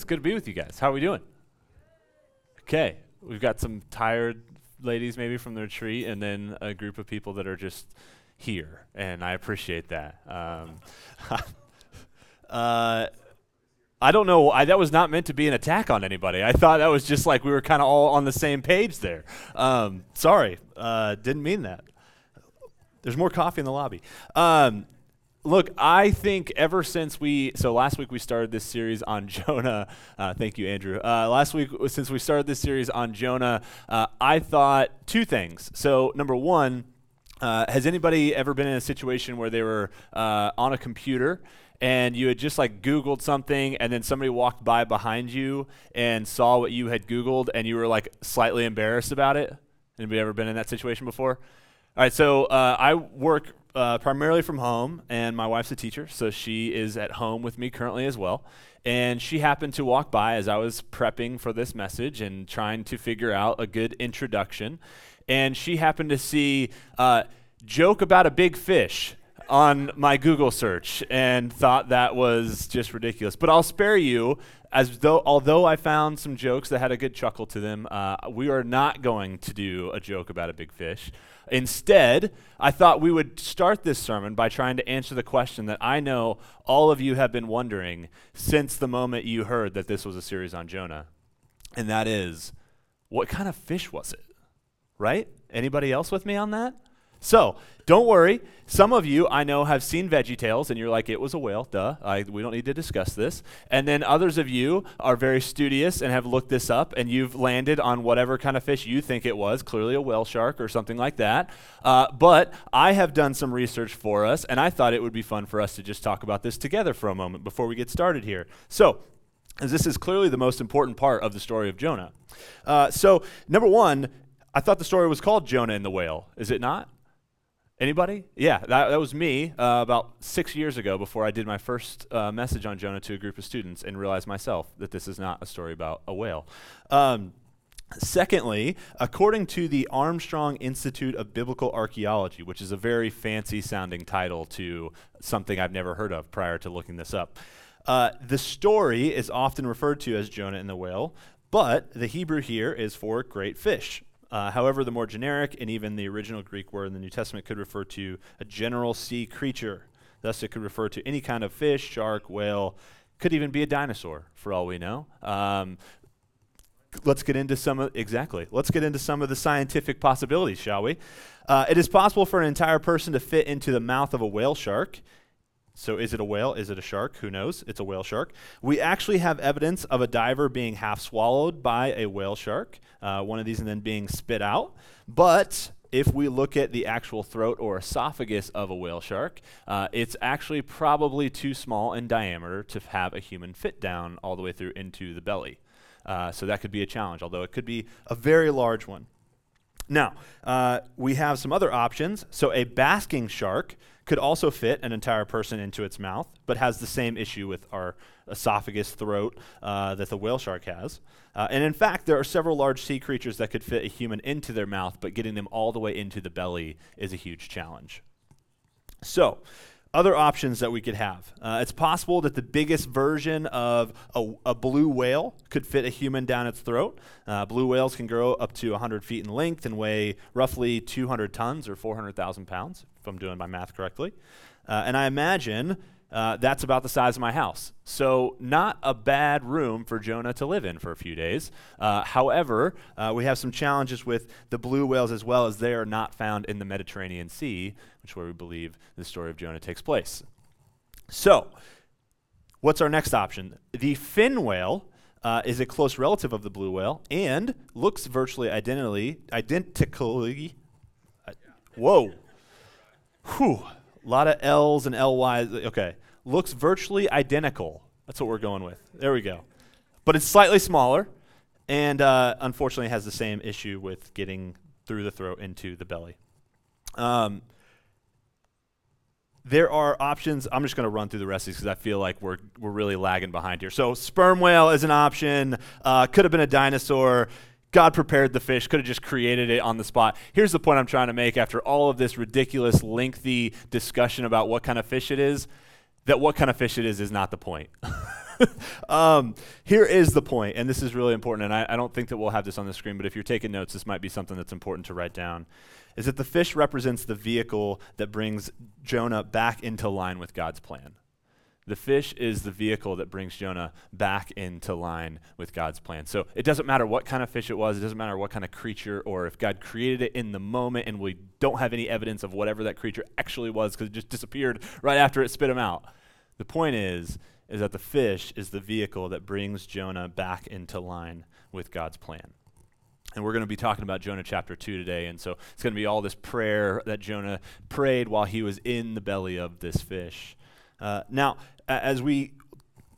It's good to be with you guys. How are we doing? Okay, we've got some tired ladies maybe from the retreat, and then a group of people that are just here, and I appreciate that. Um, uh, I don't know. I, that was not meant to be an attack on anybody. I thought that was just like we were kind of all on the same page there. Um, sorry, uh, didn't mean that. There's more coffee in the lobby. Um, Look, I think ever since we, so last week we started this series on Jonah. Uh, thank you, Andrew. Uh, last week, since we started this series on Jonah, uh, I thought two things. So, number one, uh, has anybody ever been in a situation where they were uh, on a computer and you had just like Googled something and then somebody walked by behind you and saw what you had Googled and you were like slightly embarrassed about it? Anybody ever been in that situation before? All right, so uh, I work uh, primarily from home, and my wife's a teacher, so she is at home with me currently as well. And she happened to walk by as I was prepping for this message and trying to figure out a good introduction. And she happened to see uh, joke about a big fish on my Google search and thought that was just ridiculous. But I'll spare you, as though although I found some jokes that had a good chuckle to them, uh, we are not going to do a joke about a big fish. Instead, I thought we would start this sermon by trying to answer the question that I know all of you have been wondering since the moment you heard that this was a series on Jonah. And that is, what kind of fish was it? Right? Anybody else with me on that? So, don't worry. Some of you I know have seen Veggie Tales, and you're like, it was a whale, duh. I, we don't need to discuss this. And then others of you are very studious and have looked this up, and you've landed on whatever kind of fish you think it was, clearly a whale shark or something like that. Uh, but I have done some research for us, and I thought it would be fun for us to just talk about this together for a moment before we get started here. So, as this is clearly the most important part of the story of Jonah. Uh, so, number one, I thought the story was called Jonah and the Whale. Is it not? Anybody? Yeah, that, that was me uh, about six years ago before I did my first uh, message on Jonah to a group of students and realized myself that this is not a story about a whale. Um, Secondly, according to the Armstrong Institute of Biblical Archaeology, which is a very fancy sounding title to something I've never heard of prior to looking this up, uh, the story is often referred to as Jonah and the whale, but the Hebrew here is for great fish. Uh, however, the more generic and even the original Greek word in the New Testament could refer to a general sea creature. Thus, it could refer to any kind of fish, shark, whale, could even be a dinosaur, for all we know. Um, let's get into some of exactly let's get into some of the scientific possibilities shall we uh, it is possible for an entire person to fit into the mouth of a whale shark so is it a whale? Is it a shark? Who knows? It's a whale shark. We actually have evidence of a diver being half swallowed by a whale shark, uh, one of these and then being spit out. But if we look at the actual throat or esophagus of a whale shark, uh, it's actually probably too small in diameter to have a human fit down all the way through into the belly. Uh, so that could be a challenge, although it could be a very large one. Now, uh, we have some other options. So, a basking shark could also fit an entire person into its mouth, but has the same issue with our esophagus, throat uh, that the whale shark has. Uh, and in fact, there are several large sea creatures that could fit a human into their mouth, but getting them all the way into the belly is a huge challenge. So, other options that we could have. Uh, it's possible that the biggest version of a, a, blue whale could fit a human down its throat. Uh, blue whales can grow up to 100 feet in length and weigh roughly 200 tons or 400,000 pounds, if I'm doing my math correctly. Uh, and I imagine uh, that's about the size of my house. So, not a bad room for Jonah to live in for a few days. Uh, however, uh, we have some challenges with the blue whales as well as they are not found in the Mediterranean Sea, which is where we believe the story of Jonah takes place. So, what's our next option? The fin whale. Uh, is a close relative of the blue whale and looks virtually identically, identically. Uh, whoa, whew, a lot of L's and LY's. Okay. Looks virtually identical. That's what we're going with. There we go. but it's slightly smaller, and uh, unfortunately has the same issue with getting through the throat into the belly. Um, there are options. I'm just going to run through the rest of these because I feel like we're, we're really lagging behind here. So, sperm whale is an option. Uh, could have been a dinosaur. God prepared the fish, could have just created it on the spot. Here's the point I'm trying to make after all of this ridiculous, lengthy discussion about what kind of fish it is that what kind of fish it is is not the point. um, here is the point, and this is really important, and I, I don't think that we'll have this on the screen, but if you're taking notes, this might be something that's important to write down. Is that the fish represents the vehicle that brings Jonah back into line with God's plan. The fish is the vehicle that brings Jonah back into line with God's plan. So it doesn't matter what kind of fish it was, it doesn't matter what kind of creature, or if God created it in the moment and we don't have any evidence of whatever that creature actually was because it just disappeared right after it spit him out. The point is, is that the fish is the vehicle that brings Jonah back into line with God's plan. And we're going to be talking about Jonah chapter 2 today. And so it's going to be all this prayer that Jonah prayed while he was in the belly of this fish. Uh, now, as we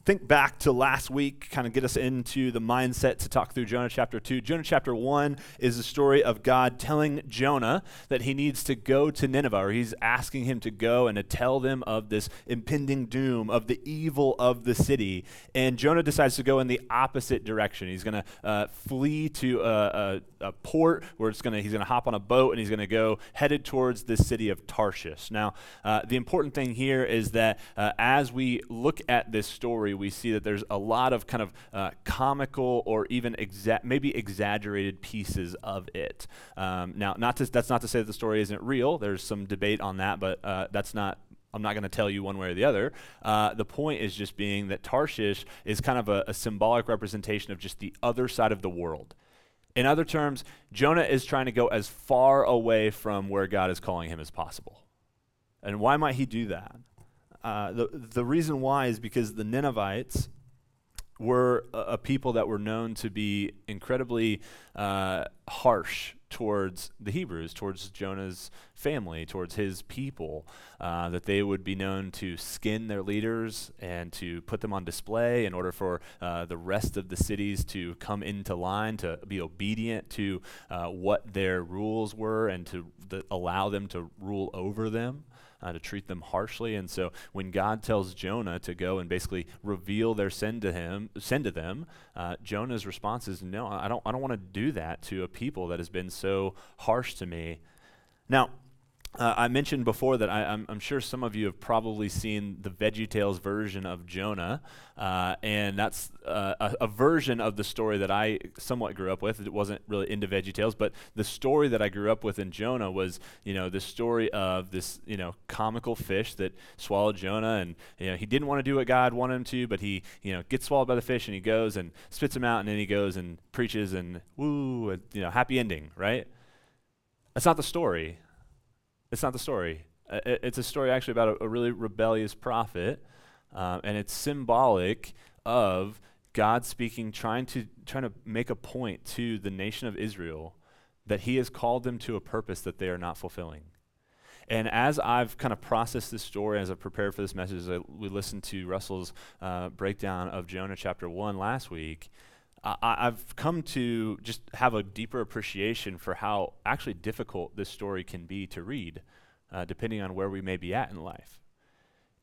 think back to last week, kind of get us into the mindset to talk through Jonah chapter 2. Jonah chapter 1 is the story of God telling Jonah that he needs to go to Nineveh, or he's asking him to go and to tell them of this impending doom, of the evil of the city. And Jonah decides to go in the opposite direction. He's going to uh, flee to a, a, a, port where it's gonna, he's going to hop on a boat and he's going to go headed towards the city of Tarshish. Now, uh, the important thing here is that uh, as we look at this story, we see that there's a lot of kind of uh, comical or even exa- maybe exaggerated pieces of it. Um, now, not to, that's not to say that the story isn't real. There's some debate on that, but uh, that's not I'm not going to tell you one way or the other. Uh, the point is just being that Tarshish is kind of a, a, symbolic representation of just the other side of the world. In other terms, Jonah is trying to go as far away from where God is calling him as possible. And why might he do that? Uh, the, the reason why is because the Ninevites were a, a people that were known to be incredibly uh, harsh towards the Hebrews, towards Jonah's family, towards his people, uh, that they would be known to skin their leaders and to put them on display in order for uh, the rest of the cities to come into line, to be obedient to uh, what their rules were, and to th- allow them to rule over them uh, to treat them harshly. And so when God tells Jonah to go and basically reveal their sin to him, sin to them, uh, Jonah's response is, "No, I don't. I don't want to do that to a people that has been so harsh to me." Now, uh, I mentioned before that I, am sure some of you have probably seen the VeggieTales version of Jonah, uh, and that's uh, a, a, version of the story that I somewhat grew up with. It wasn't really into VeggieTales, but the story that I grew up with in Jonah was, you know, the story of this, you know, comical fish that swallowed Jonah, and you know, he didn't want to do what God wanted him to, but he, you know, gets swallowed by the fish, and he goes and spits him out, and then he goes and preaches, and woo, you know, happy ending, right? That's not the story. It's not the story. Uh, it's a story actually about a, a really rebellious prophet, uh, and it's symbolic of God speaking, trying to trying to make a point to the nation of Israel that He has called them to a purpose that they are not fulfilling. And as I've kind of processed this story, as I've prepared for this message, I, we listened to Russell's uh, breakdown of Jonah chapter one last week, I, have come to just have a deeper appreciation for how actually difficult this story can be to read, uh, depending on where we may be at in life.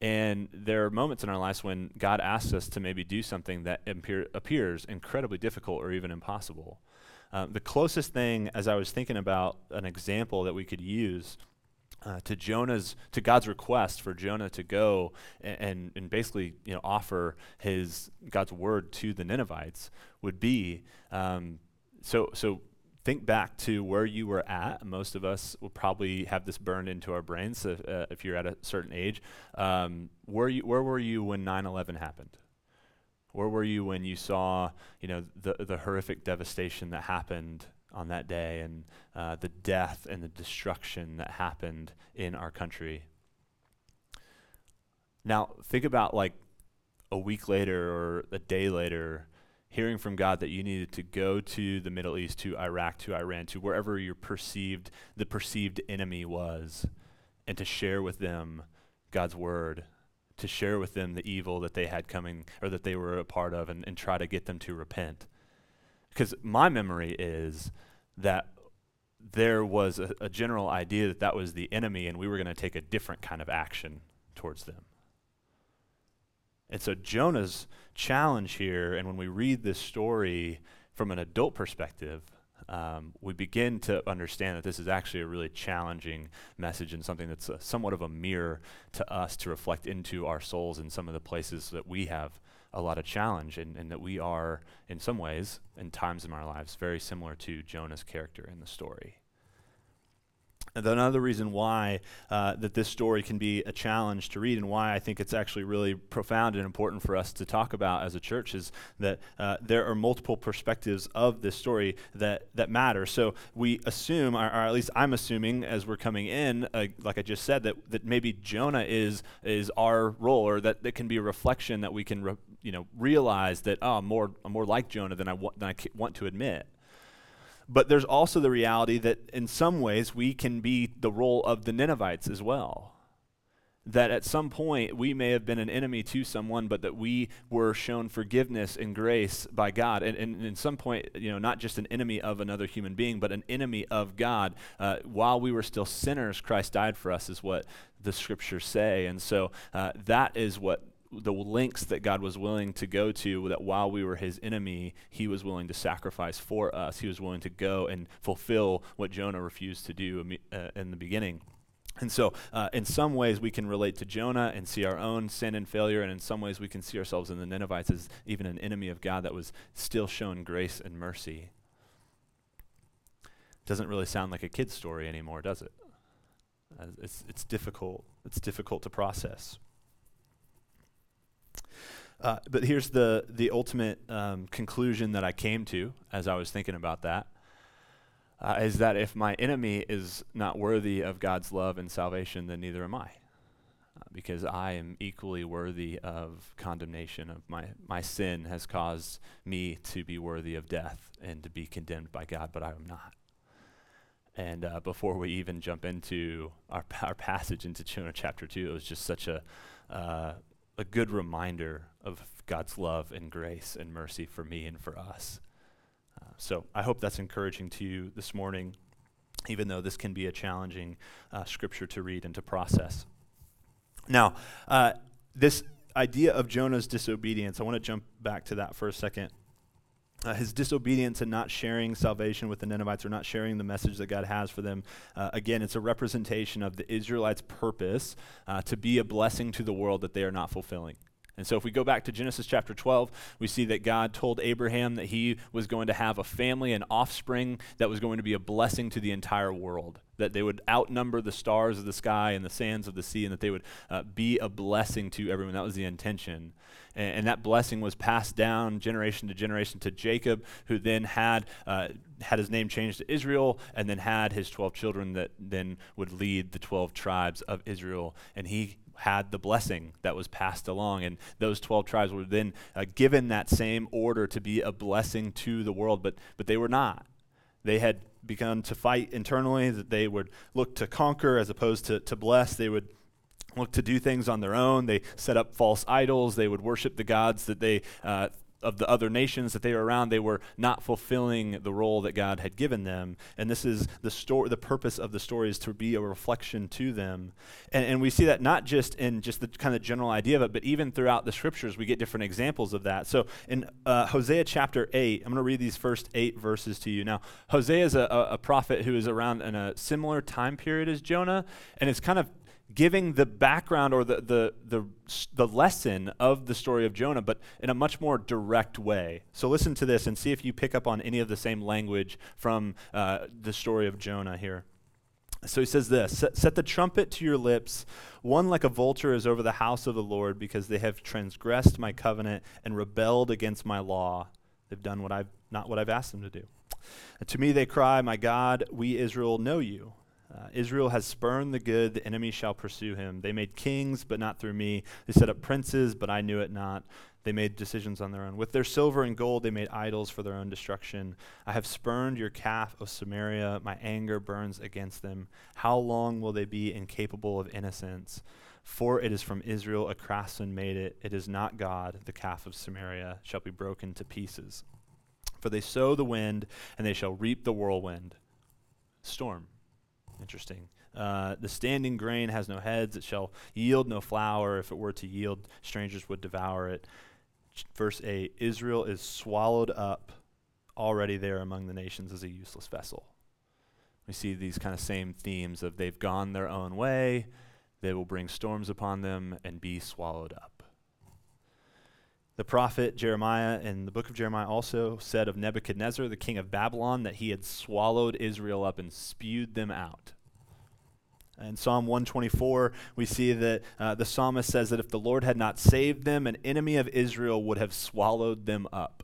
And there are moments in our lives when God asks us to maybe do something that appear, appears incredibly difficult or even impossible. Uh, the closest thing, as I was thinking about an example that we could use uh, to Jonah's to God's request for Jonah to go and, and, basically you know offer his God's word to the Ninevites would be um, so so think back to where you were at. Most of us will probably have this burned into our brains if, uh, if you're at a certain age. Um, where you where were you when 9/11 happened? Where were you when you saw you know the the horrific devastation that happened on that day and uh, the death and the destruction that happened in our country. Now, think about like a week later or a day later, hearing from God that you needed to go to the Middle East, to Iraq, to Iran, to wherever your perceived the perceived enemy was, and to share with them God's word, to share with them the evil that they had coming or that they were a part of and, and try to get them to repent. Because my memory is that there was a, a general idea that that was the enemy and we were going to take a different kind of action towards them. And so Jonah's challenge here, and when we read this story from an adult perspective, um, we begin to understand that this is actually a really challenging message and something that's a, somewhat of a mirror to us to reflect into our souls in some of the places that we have a lot of challenge and, and that we are, in some ways, in times in our lives, very similar to Jonah's character in the story. Another reason why uh, that this story can be a challenge to read and why I think it's actually really profound and important for us to talk about as a church is that uh, there are multiple perspectives of this story that, that matter. So we assume, or, or at least I'm assuming as we're coming in, uh, like I just said, that, that maybe Jonah is, is our role or that, that can be a reflection that we can re, you know, realize that, oh, I'm more, I'm more like Jonah than I, wa- than I want to admit. But there's also the reality that in some ways we can be the role of the Ninevites as well. That at some point we may have been an enemy to someone, but that we were shown forgiveness and grace by God. And, and in some point, you know, not just an enemy of another human being, but an enemy of God. Uh, while we were still sinners, Christ died for us, is what the scriptures say. And so uh, that is what the lengths that God was willing to go to, that while we were his enemy, he was willing to sacrifice for us. He was willing to go and fulfill what Jonah refused to do uh, in the beginning. And so, uh, in some ways, we can relate to Jonah and see our own sin and failure, and in some ways, we can see ourselves in the Ninevites as even an enemy of God that was still shown grace and mercy. Doesn't really sound like a kid's story anymore, does it? Uh, it's, it's difficult. It's difficult to process. Uh, but here's the, the ultimate um, conclusion that I came to as I was thinking about that. Uh, is that if my enemy is not worthy of God's love and salvation, then neither am I. Uh, because I am equally worthy of condemnation. Of my, my sin has caused me to be worthy of death and to be condemned by God, but I am not. And uh, before we even jump into our, our passage into Jonah chapter 2, it was just such a, uh, a good reminder of God's love and grace and mercy for me and for us. Uh, so I hope that's encouraging to you this morning, even though this can be a challenging uh, scripture to read and to process. Now, uh, this idea of Jonah's disobedience, I want to jump back to that for a second uh, his disobedience and not sharing salvation with the Ninevites or not sharing the message that God has for them. Uh, again, it's a representation of the Israelites' purpose uh, to be a blessing to the world that they are not fulfilling. And so, if we go back to Genesis chapter 12, we see that God told Abraham that he was going to have a family and offspring that was going to be a blessing to the entire world, that they would outnumber the stars of the sky and the sands of the sea, and that they would uh, be a blessing to everyone. That was the intention. And, and, that blessing was passed down generation to generation to Jacob, who then had, uh, had his name changed to Israel, and then had his 12 children that then would lead the 12 tribes of Israel. And he had the blessing that was passed along. And those 12 tribes were then uh, given that same order to be a blessing to the world, but, but they were not. They had begun to fight internally, that they would look to conquer as opposed to, to bless. They would look to do things on their own. They set up false idols. They would worship the gods that they uh, of the other nations that they were around, they were not fulfilling the role that God had given them. And this is the story, the purpose of the story is to be a reflection to them. And, and we see that not just in just the kind of general idea of it, but even throughout the scriptures, we get different examples of that. So in uh, Hosea chapter 8, I'm going to read these first eight verses to you. Now, Hosea is a, a, a prophet who is around in a similar time period as Jonah, and it's kind of giving the background or the, the, the, the lesson of the story of Jonah, but in a much more direct way. So listen to this and see if you pick up on any of the same language from uh, the story of Jonah here. So he says this set, the trumpet to your lips. One like a vulture is over the house of the Lord because they have transgressed my covenant and rebelled against my law. They've done what I've, not what I've asked them to do. And to me they cry, My God, we Israel know you. Uh, Israel has spurned the good, the enemy shall pursue him. They made kings, but not through me. They set up princes, but I knew it not. They made decisions on their own. With their silver and gold, they made idols for their own destruction. I have spurned your calf, O Samaria. My anger burns against them. How long will they be incapable of innocence? For it is from Israel a craftsman made it. It is not God. The calf of Samaria shall be broken to pieces. For they sow the wind, and they shall reap the whirlwind. Storm. Interesting. Uh, the standing grain has no heads. It shall yield no flour. If it were to yield, strangers would devour it. Verse 8 Israel is swallowed up already there among the nations as a useless vessel. We see these kind of same themes of they've gone their own way, they will bring storms upon them and be swallowed up. The prophet Jeremiah in the book of Jeremiah also said of Nebuchadnezzar, the king of Babylon, that he had swallowed Israel up and spewed them out. In Psalm 124, we see that uh, the psalmist says that if the Lord had not saved them, an enemy of Israel would have swallowed them up.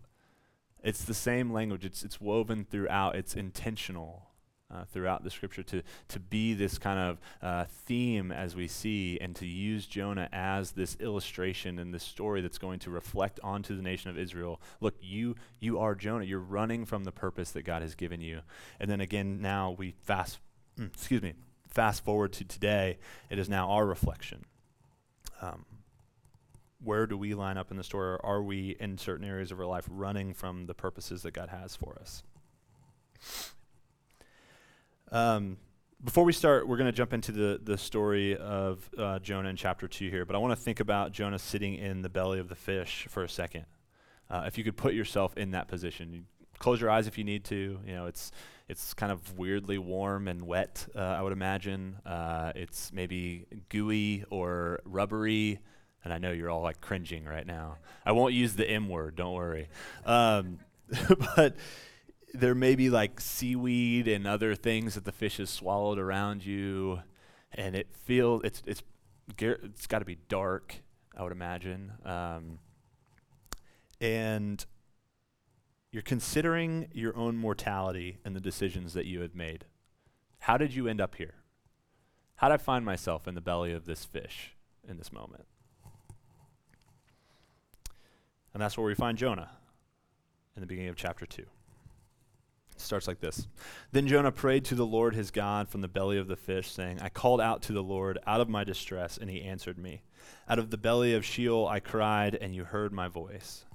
It's the same language, it's, it's woven throughout, it's intentional. Uh, throughout the scripture to, to be this kind of uh, theme as we see and to use Jonah as this illustration and this story that's going to reflect onto the nation of Israel. Look, you you are Jonah. You're running from the purpose that God has given you. And then again, now we fast, excuse me, fast forward to today, it is now our reflection. Um, where do we line up in the story? Or are we in certain areas of our life running from the purposes that God has for us? Um, before we start, we're going to jump into the, the story of uh, Jonah in chapter 2 here, but I want to think about Jonah sitting in the belly of the fish for a second. Uh, if you could put yourself in that position, you close your eyes if you need to. You know, it's it's kind of weirdly warm and wet, uh, I would imagine. Uh, it's maybe gooey or rubbery. And I know you're all like cringing right now. I won't use the M word, don't worry. Um, but there may be like seaweed and other things that the fish has swallowed around you. And it feels, it's, it's, it's got to be dark, I would imagine. Um, and you're considering your own mortality and the decisions that you had made. How did you end up here? How did I find myself in the belly of this fish in this moment? And that's where we find Jonah in the beginning of chapter 2. It starts like this Then Jonah prayed to the Lord his God from the belly of the fish, saying, I called out to the Lord out of my distress, and he answered me. Out of the belly of Sheol I cried, and you heard my voice.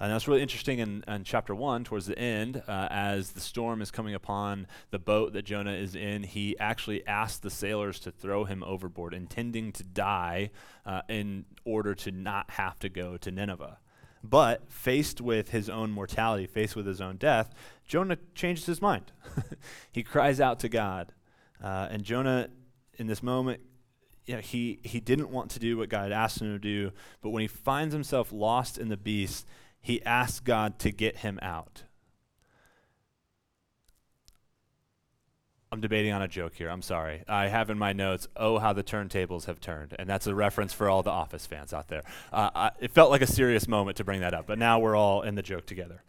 And that's really interesting in, in chapter one, towards the end, uh, as the storm is coming upon the boat that Jonah is in, he actually asked the sailors to throw him overboard, intending to die uh, in order to not have to go to Nineveh. But faced with his own mortality, faced with his own death, Jonah changes his mind. he cries out to God. Uh, and Jonah, in this moment, you know, he, he didn't want to do what God asked him to do, but when he finds himself lost in the beast, he asks God to get him out. I'm debating on a joke here. I'm sorry. I have in my notes, oh, how the turntables have turned. And that's a reference for all the Office fans out there. Uh, I, it felt like a serious moment to bring that up, but now we're all in the joke together.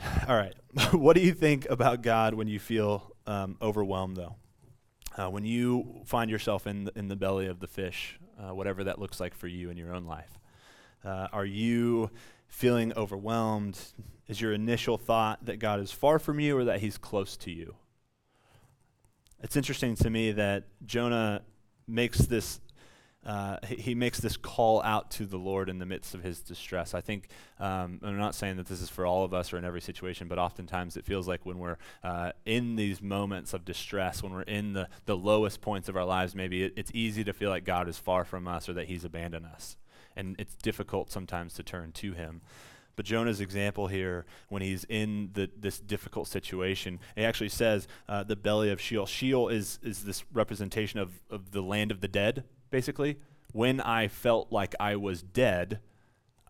All right. what do you think about God when you feel um, overwhelmed, though? Uh, when you find yourself in the, in the belly of the fish, uh, whatever that looks like for you in your own life? Uh, are you feeling overwhelmed? Is your initial thought that God is far from you or that he's close to you? It's interesting to me that Jonah makes this uh, he makes this call out to the Lord in the midst of his distress. I think, um, I'm not saying that this is for all of us or in every situation, but oftentimes it feels like when we're uh, in these moments of distress, when we're in the, the lowest points of our lives, maybe it, it's easy to feel like God is far from us or that he's abandoned us and it's difficult sometimes to turn to him. But Jonah's example here, when he's in the, this difficult situation, he actually says uh, the belly of Sheol. Sheol is, is this representation of, of the land of the dead, basically. When I felt like I was dead,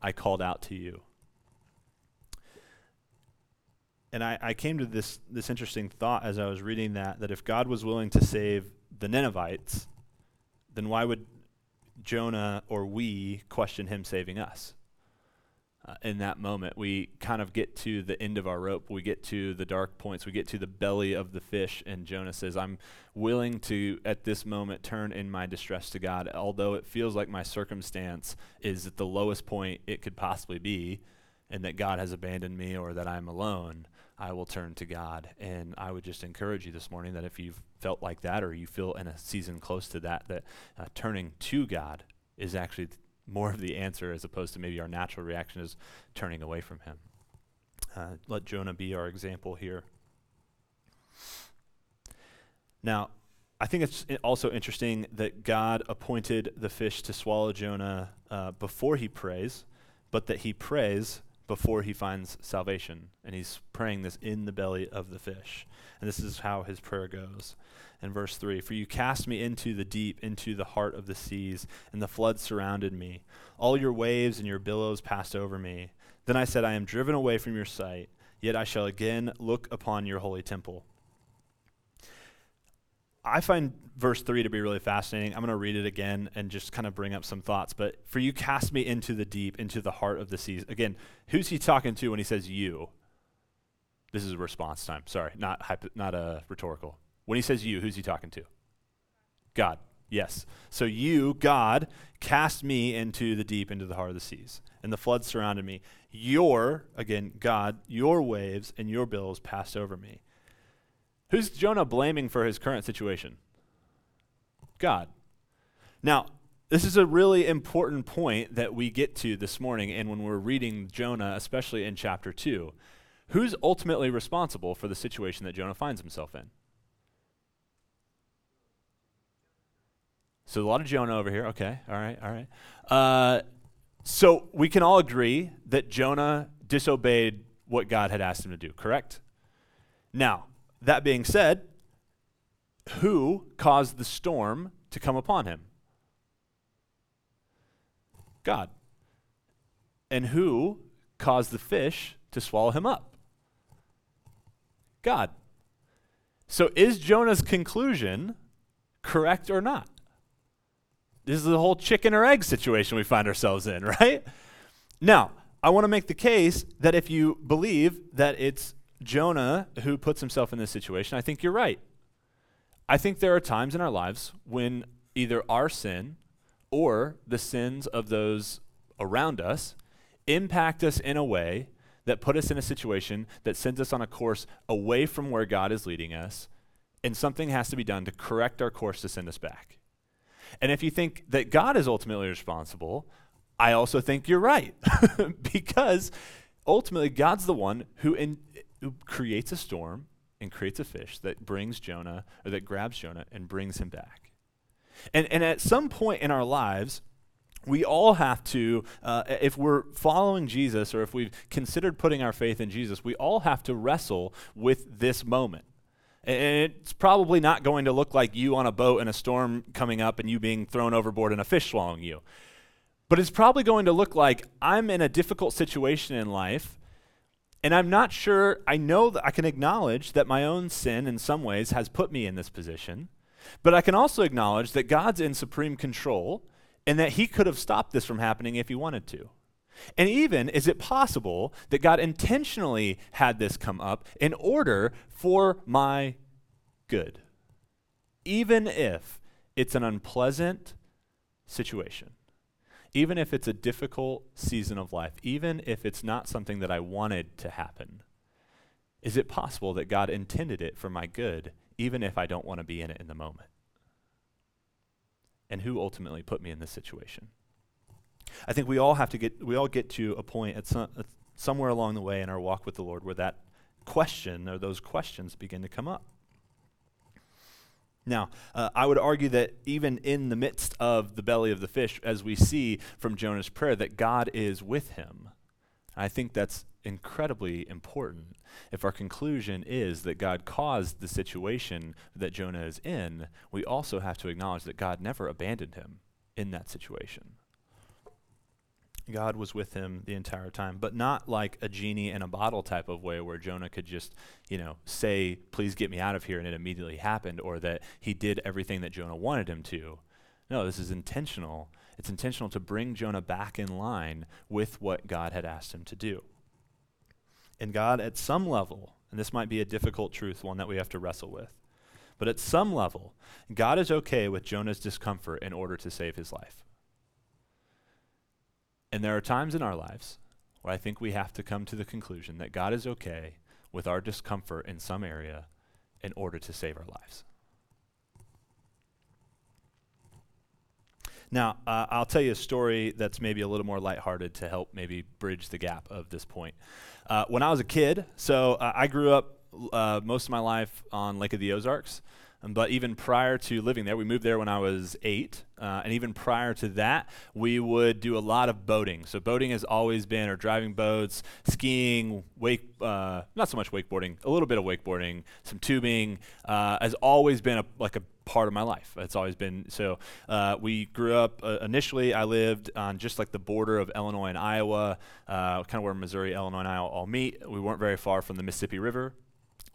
I called out to you. And I, I came to this, this interesting thought as I was reading that, that if God was willing to save the Ninevites, then why would Jonah or we question him saving us. Uh, in that moment, we kind of get to the end of our rope. We get to the dark points. We get to the belly of the fish. And Jonah says, I'm willing to, at this moment, turn in my distress to God, although it feels like my circumstance is at the lowest point it could possibly be, and that God has abandoned me or that I'm alone. I will turn to God. And I would just encourage you this morning that if you've felt like that or you feel in a season close to that, that uh, turning to God is actually more of the answer as opposed to maybe our natural reaction is turning away from Him. Uh, let Jonah be our example here. Now, I think it's also interesting that God appointed the fish to swallow Jonah uh, before he prays, but that he prays before he finds salvation. And he's praying this in the belly of the fish. And this is how his prayer goes. In verse 3 For you cast me into the deep, into the heart of the seas, and the flood surrounded me. All your waves and your billows passed over me. Then I said, I am driven away from your sight, yet I shall again look upon your holy temple. I find verse 3 to be really fascinating. I'm going to read it again and just kind of bring up some thoughts. But for you cast me into the deep, into the heart of the seas. Again, who's he talking to when he says you? This is a response time. Sorry, not hypo, not a rhetorical. When he says you, who's he talking to? God. Yes. So you, God, cast me into the deep, into the heart of the seas, and the flood surrounded me. Your, again, God, your waves and your billows passed over me. Who's Jonah blaming for his current situation? God. Now, this is a really important point that we get to this morning, and when we're reading Jonah, especially in chapter 2. Who's ultimately responsible for the situation that Jonah finds himself in? So a lot of Jonah over here. Okay, all right, all right. Uh, so we can all agree that Jonah disobeyed what God had asked him to do, correct? Now, that being said, who caused the storm to come upon him? God. And who caused the fish to swallow him up? God. So is Jonah's conclusion correct or not? This is the whole chicken or egg situation we find ourselves in, right? Now, I want to make the case that if you believe that it's Jonah, who puts himself in this situation, I think you're right. I think there are times in our lives when either our sin or the sins of those around us impact us in a way that put us in a situation that sends us on a course away from where God is leading us, and something has to be done to correct our course to send us back. And if you think that God is ultimately responsible, I also think you're right. because ultimately, God's the one who in, creates a storm and creates a fish that brings Jonah, or that grabs Jonah and brings him back. And, and at some point in our lives, we all have to, uh, if we're following Jesus or if we've considered putting our faith in Jesus, we all have to wrestle with this moment. And it's probably not going to look like you on a boat and a storm coming up and you being thrown overboard and a fish swallowing you. But it's probably going to look like I'm in a difficult situation in life and I'm not sure, I know that I can acknowledge that my own sin in some ways has put me in this position, but I can also acknowledge that God's in supreme control and that He could have stopped this from happening if He wanted to. And even, is it possible that God intentionally had this come up in order for my good? Even if it's an unpleasant situation even if it's a difficult season of life, even if it's not something that I wanted to happen, is it possible that God intended it for my good, even if I don't want to be in it in the moment? And who ultimately put me in this situation? I think we all have to get, we all get to a point at some, uh, somewhere along the way in our walk with the Lord where that question or those questions begin to come up. Now, uh, I would argue that even in the midst of the belly of the fish, as we see from Jonah's prayer, that God is with him. I think that's incredibly important. If our conclusion is that God caused the situation that Jonah is in, we also have to acknowledge that God never abandoned him in that situation. God was with him the entire time, but not like a genie in a bottle type of way where Jonah could just, you know, say, please get me out of here, and it immediately happened, or that he did everything that Jonah wanted him to. No, this is intentional. It's intentional to bring Jonah back in line with what God had asked him to do. And God, at some level, and this might be a difficult truth, one that we have to wrestle with, but at some level, God is okay with Jonah's discomfort in order to save his life. And there are times in our lives where I think we have to come to the conclusion that God is okay with our discomfort in some area in order to save our lives. Now, uh, I'll tell you a story that's maybe a little more lighthearted to help maybe bridge the gap of this point. Uh, when I was a kid, so uh, I grew up uh, most of my life on Lake of the Ozarks. Um, but even prior to living there, we moved there when I was eight. Uh, and even prior to that, we would do a lot of boating. So, boating has always been, or driving boats, skiing, wake, uh, not so much wakeboarding, a little bit of wakeboarding, some tubing, uh, has always been a, like a part of my life. It's always been so. Uh, we grew up uh, initially. I lived on just like the border of Illinois and Iowa, uh, kind of where Missouri, Illinois, and Iowa all meet. We weren't very far from the Mississippi River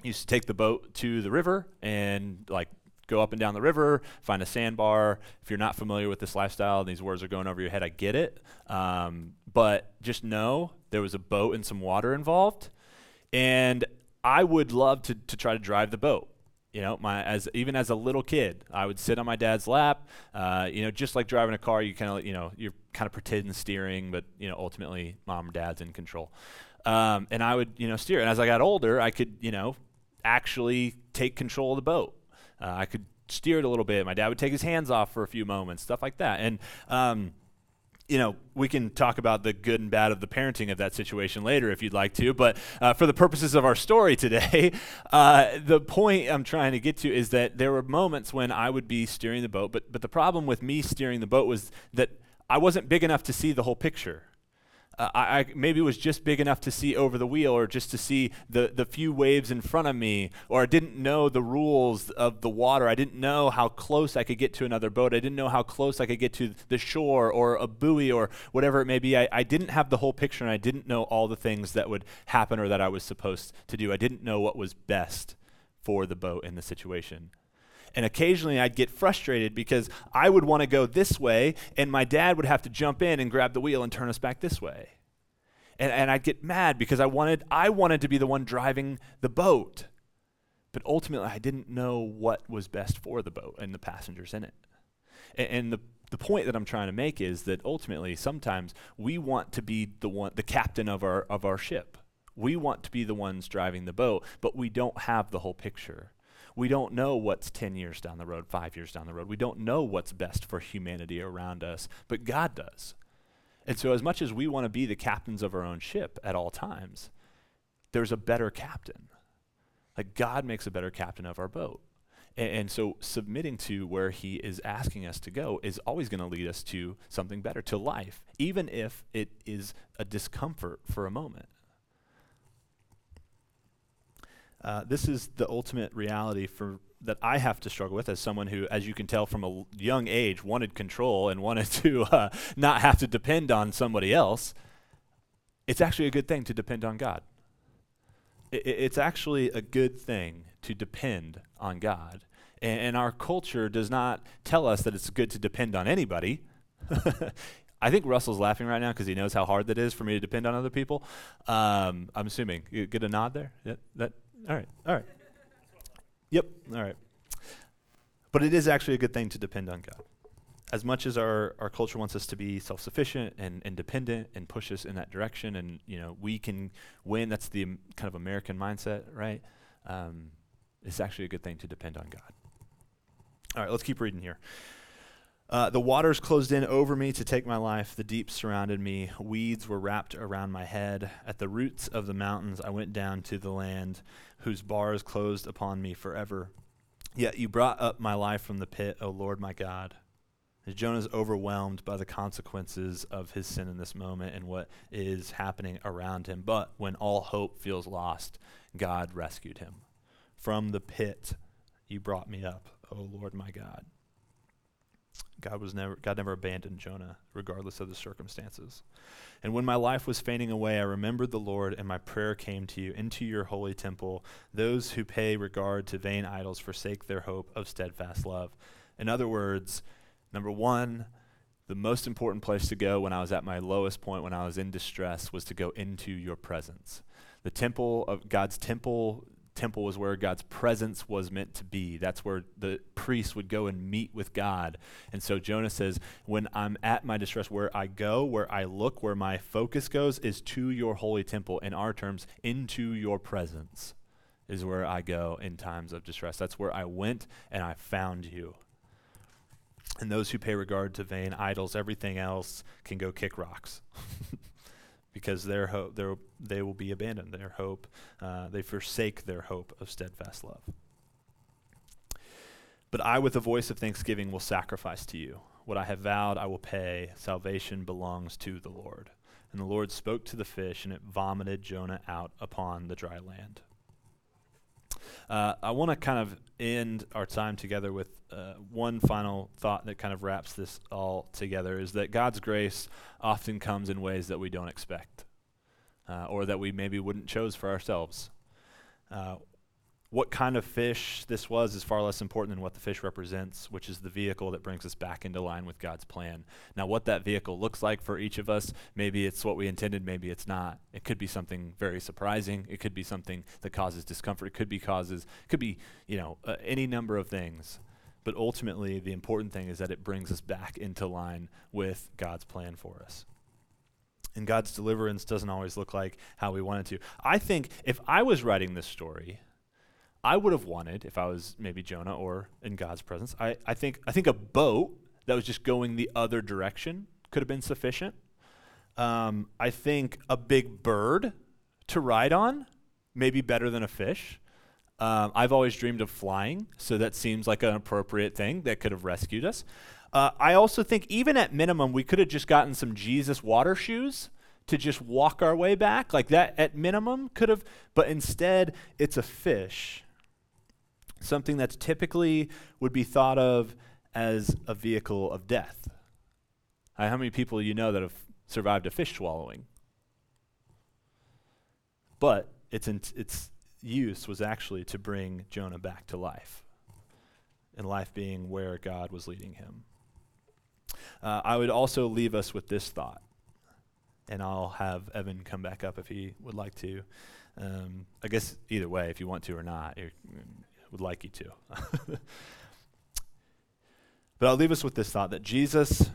used to take the boat to the river and like go up and down the river, find a sandbar. If you're not familiar with this lifestyle, and these words are going over your head. I get it, um, but just know there was a boat and some water involved, and I would love to to try to drive the boat. You know, my as even as a little kid, I would sit on my dad's lap. Uh, you know, just like driving a car, you kind of you know you're kind of pretending steering, but you know ultimately mom or dad's in control. Um, and I would you know steer. And as I got older, I could you know actually take control of the boat. Uh, I could steer it a little bit. My dad would take his hands off for a few moments, stuff like that. And, um, you know, we can talk about the good and bad of the parenting of that situation later if you'd like to. But uh, for the purposes of our story today, uh, the point I'm trying to get to is that there were moments when I would be steering the boat, but, but the problem with me steering the boat was that I wasn't big enough to see the whole picture uh, I, I, maybe was just big enough to see over the wheel or just to see the, the few waves in front of me, or I didn't know the rules of the water. I didn't know how close I could get to another boat. I didn't know how close I could get to the shore or a buoy or whatever it may be. I, I didn't have the whole picture and I didn't know all the things that would happen or that I was supposed to do. I didn't know what was best for the boat in the situation. And occasionally I'd get frustrated because I would want to go this way, and my dad would have to jump in and grab the wheel and turn us back this way. And, and I'd get mad because I wanted, I wanted to be the one driving the boat. But ultimately, I didn't know what was best for the boat and the passengers in it. And, and the, the point that I'm trying to make is that ultimately, sometimes we want to be the one, the captain of our, of our ship. We want to be the ones driving the boat, but we don't have the whole picture. We don't know what's 10 years down the road, five years down the road. We don't know what's best for humanity around us, but God does. And so, as much as we want to be the captains of our own ship at all times, there's a better captain. Like, God makes a better captain of our boat. And, and so, submitting to where He is asking us to go is always going to lead us to something better, to life, even if it is a discomfort for a moment. Uh, this is the ultimate reality for that I have to struggle with as someone who, as you can tell from a young age, wanted control and wanted to uh, not have to depend on somebody else. It's actually a good thing to depend on God. it's actually a good thing to depend on God. And, and our culture does not tell us that it's good to depend on anybody. I think Russell's laughing right now because he knows how hard that is for me to depend on other people. Um, I'm assuming. You get a nod there? Yeah, that all right. All right. Yep. All right. But it is actually a good thing to depend on God. As much as our, our culture wants us to be self sufficient and independent and push us in that direction, and you know we can win. That's the um, kind of American mindset, right? Um, it's actually a good thing to depend on God. All right, let's keep reading here. Uh, the waters closed in over me to take my life. The deep surrounded me. Weeds were wrapped around my head. At the roots of the mountains, I went down to the land whose bars closed upon me forever. Yet you brought up my life from the pit, O Lord my God. Jonah is overwhelmed by the consequences of his sin in this moment and what is happening around him. But when all hope feels lost, God rescued him. From the pit, you brought me up, O Lord my God. God was never God never abandoned Jonah regardless of the circumstances. And when my life was fading away, I remembered the Lord and my prayer came to you into your holy temple. Those who pay regard to vain idols forsake their hope of steadfast love. In other words, number 1, the most important place to go when I was at my lowest point when I was in distress was to go into your presence. The temple of God's temple temple was where God's presence was meant to be. That's where the priest would go and meet with God. And so Jonah says, When I'm at my distress, where I go, where I look, where my focus goes, is to your holy temple. In our terms, into your presence is where I go in times of distress. That's where I went and I found you. And those who pay regard to vain idols, everything else can go kick rocks. because their hope, their, they will be abandoned. Their hope, uh, they forsake their hope of steadfast love. But I, with a voice of thanksgiving, will sacrifice to you. What I have vowed, I will pay. Salvation belongs to the Lord. And the Lord spoke to the fish, and it vomited Jonah out upon the dry land. Uh, I want to kind of end our time together with uh, one final thought that kind of wraps this all together is that God's grace often comes in ways that we don't expect uh, or that we maybe wouldn't chose for ourselves. What kind of fish this was is far less important than what the fish represents, which is the vehicle that brings us back into line with God's plan. Now, what that vehicle looks like for each of us, maybe it's what we intended, maybe it's not. It could be something very surprising. It could be something that causes discomfort. It could be causes, it could be, you know, uh, any number of things. But ultimately, the important thing is that it brings us back into line with God's plan for us. And God's deliverance doesn't always look like how we want it to. I think if I was writing this story, I would have wanted, if I was maybe Jonah or in God's presence, I, I, think, I think a boat that was just going the other direction could have been sufficient. Um, I think a big bird to ride on, maybe better than a fish. Um, I've always dreamed of flying, so that seems like an appropriate thing that could have rescued us. Uh, I also think, even at minimum, we could have just gotten some Jesus water shoes to just walk our way back. Like that, at minimum, could have, but instead, it's a fish something that's typically would be thought of as a vehicle of death. Uh, how many people you know that have survived a fish swallowing? But its, its use was actually to bring Jonah back to life, and life being where God was leading him. Uh, I would also leave us with this thought, and I'll have Evan come back up if he would like to. Um, I guess either way, if you want to or not, would like you to. but I'll leave us with this thought that Jesus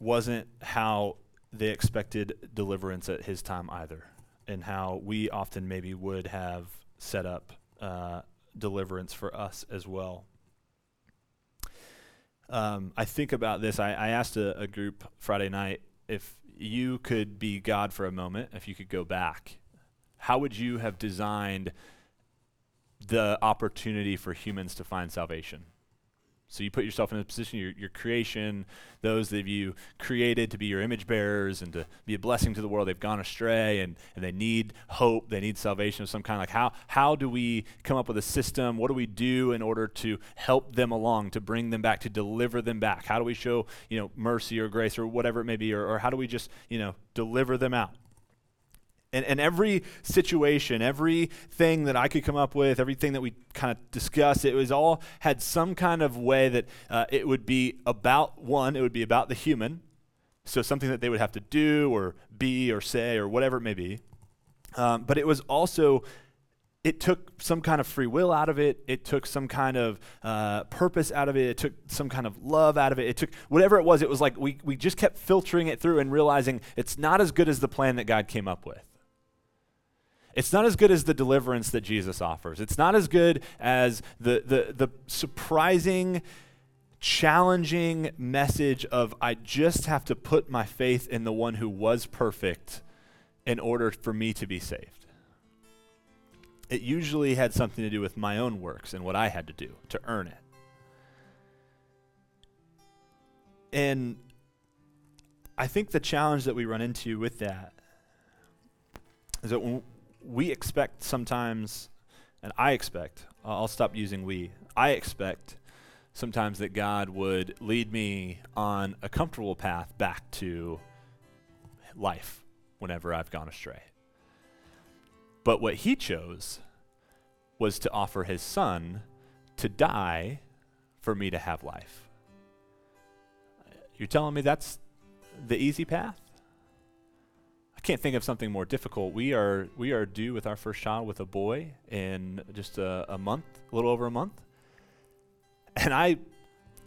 wasn't how they expected deliverance at his time either, and how we often maybe would have set up uh, deliverance for us as well. Um, I think about this. I, I asked a, a group Friday night if you could be God for a moment, if you could go back, how would you have designed the opportunity for humans to find salvation. So you put yourself in a position, your, your creation, those that you created to be your image bearers and to be a blessing to the world, they've gone astray and, and they need hope, they need salvation of some kind. Like how, how do we come up with a system? What do we do in order to help them along, to bring them back, to deliver them back? How do we show, you know, mercy or grace or whatever it may be, or, or how do we just, you know, deliver them out? And, and every situation, everything that I could come up with, everything that we kind of discussed, it was all had some kind of way that uh, it would be about one, it would be about the human. So something that they would have to do or be or say or whatever it may be. Um, but it was also it took some kind of free will out of it. It took some kind of uh, purpose out of it. It took some kind of love out of it. It took whatever it was. It was like we, we just kept filtering it through and realizing it's not as good as the plan that God came up with. It's not as good as the deliverance that Jesus offers. It's not as good as the, the, the surprising, challenging message of I just have to put my faith in the one who was perfect in order for me to be saved. It usually had something to do with my own works and what I had to do to earn it. And I think the challenge that we run into with that is that when, we expect sometimes, and I expect, I'll stop using we, I expect sometimes that God would lead me on a comfortable path back to life whenever I've gone astray. But what he chose was to offer his son to die for me to have life. You're telling me that's the easy path? Can't think of something more difficult. We are we are due with our first child with a boy in just a, a month, a little over a month. And I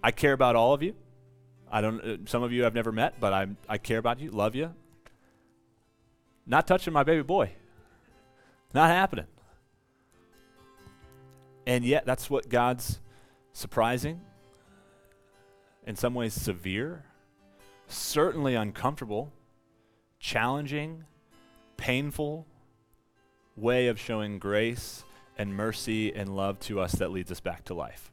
I care about all of you. I don't uh, some of you I've never met, but I I care about you, love you. Not touching my baby boy. Not happening. And yet that's what God's surprising in some ways severe, certainly uncomfortable challenging, painful way of showing grace and mercy and love to us that leads us back to life.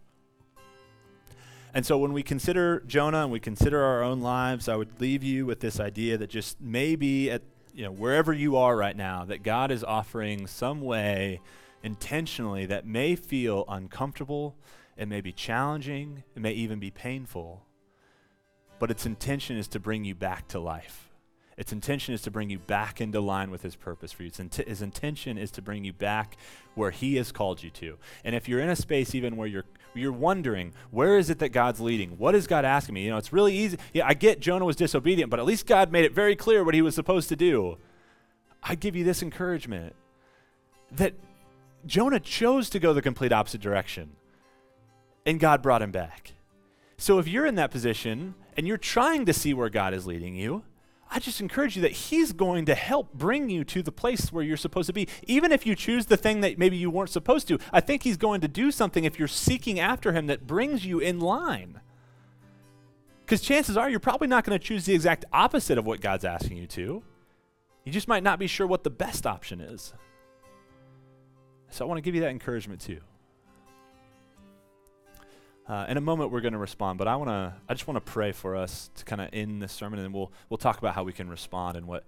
And so when we consider Jonah and we consider our own lives, I would leave you with this idea that just maybe at you know wherever you are right now that God is offering some way intentionally that may feel uncomfortable, it may be challenging, it may even be painful, but its intention is to bring you back to life. Its intention is to bring you back into line with His purpose for you. Int- his intention is to bring you back where He has called you to. And if you're in a space even where you're you're wondering, where is it that God's leading? What is God asking me? You know, it's really easy. Yeah, I get Jonah was disobedient, but at least God made it very clear what he was supposed to do. I give you this encouragement that Jonah chose to go the complete opposite direction, and God brought him back. So if you're in that position and you're trying to see where God is leading you, I just encourage you that He's going to help bring you to the place where you're supposed to be. Even if you choose the thing that maybe you weren't supposed to, I think He's going to do something if you're seeking after Him that brings you in line. Because chances are you're probably not going to choose the exact opposite of what God's asking you to. You just might not be sure what the best option is. So I want to give you that encouragement too. Uh, in a moment, we're going to respond, but I want to. I just want to pray for us to kind of end this sermon, and we'll we'll talk about how we can respond and what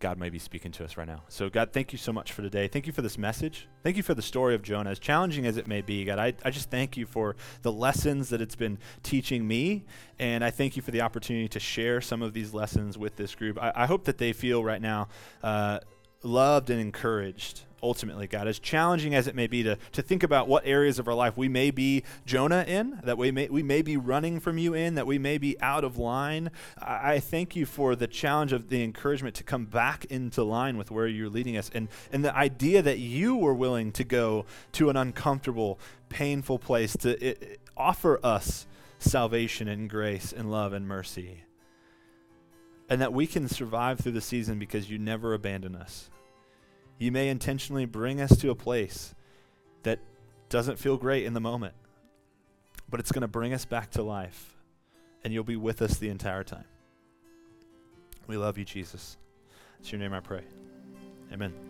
God may be speaking to us right now. So, God, thank you so much for today. Thank you for this message. Thank you for the story of Jonah, as challenging as it may be. God, I, I just thank you for the lessons that it's been teaching me, and I thank you for the opportunity to share some of these lessons with this group. I, I hope that they feel right now uh, loved and encouraged ultimately, God, as challenging as it may be to, to think about what areas of our life we may be Jonah in, that we may, we may be running from you in, that we may be out of line. I, thank you for the challenge of the encouragement to come back into line with where you're leading us and, and the idea that you were willing to go to an uncomfortable, painful place to it, offer us salvation and grace and love and mercy. And that we can survive through the season because you never abandon us. You may intentionally bring us to a place that doesn't feel great in the moment, but it's going to bring us back to life, and you'll be with us the entire time. We love you, Jesus. It's your name I pray. Amen.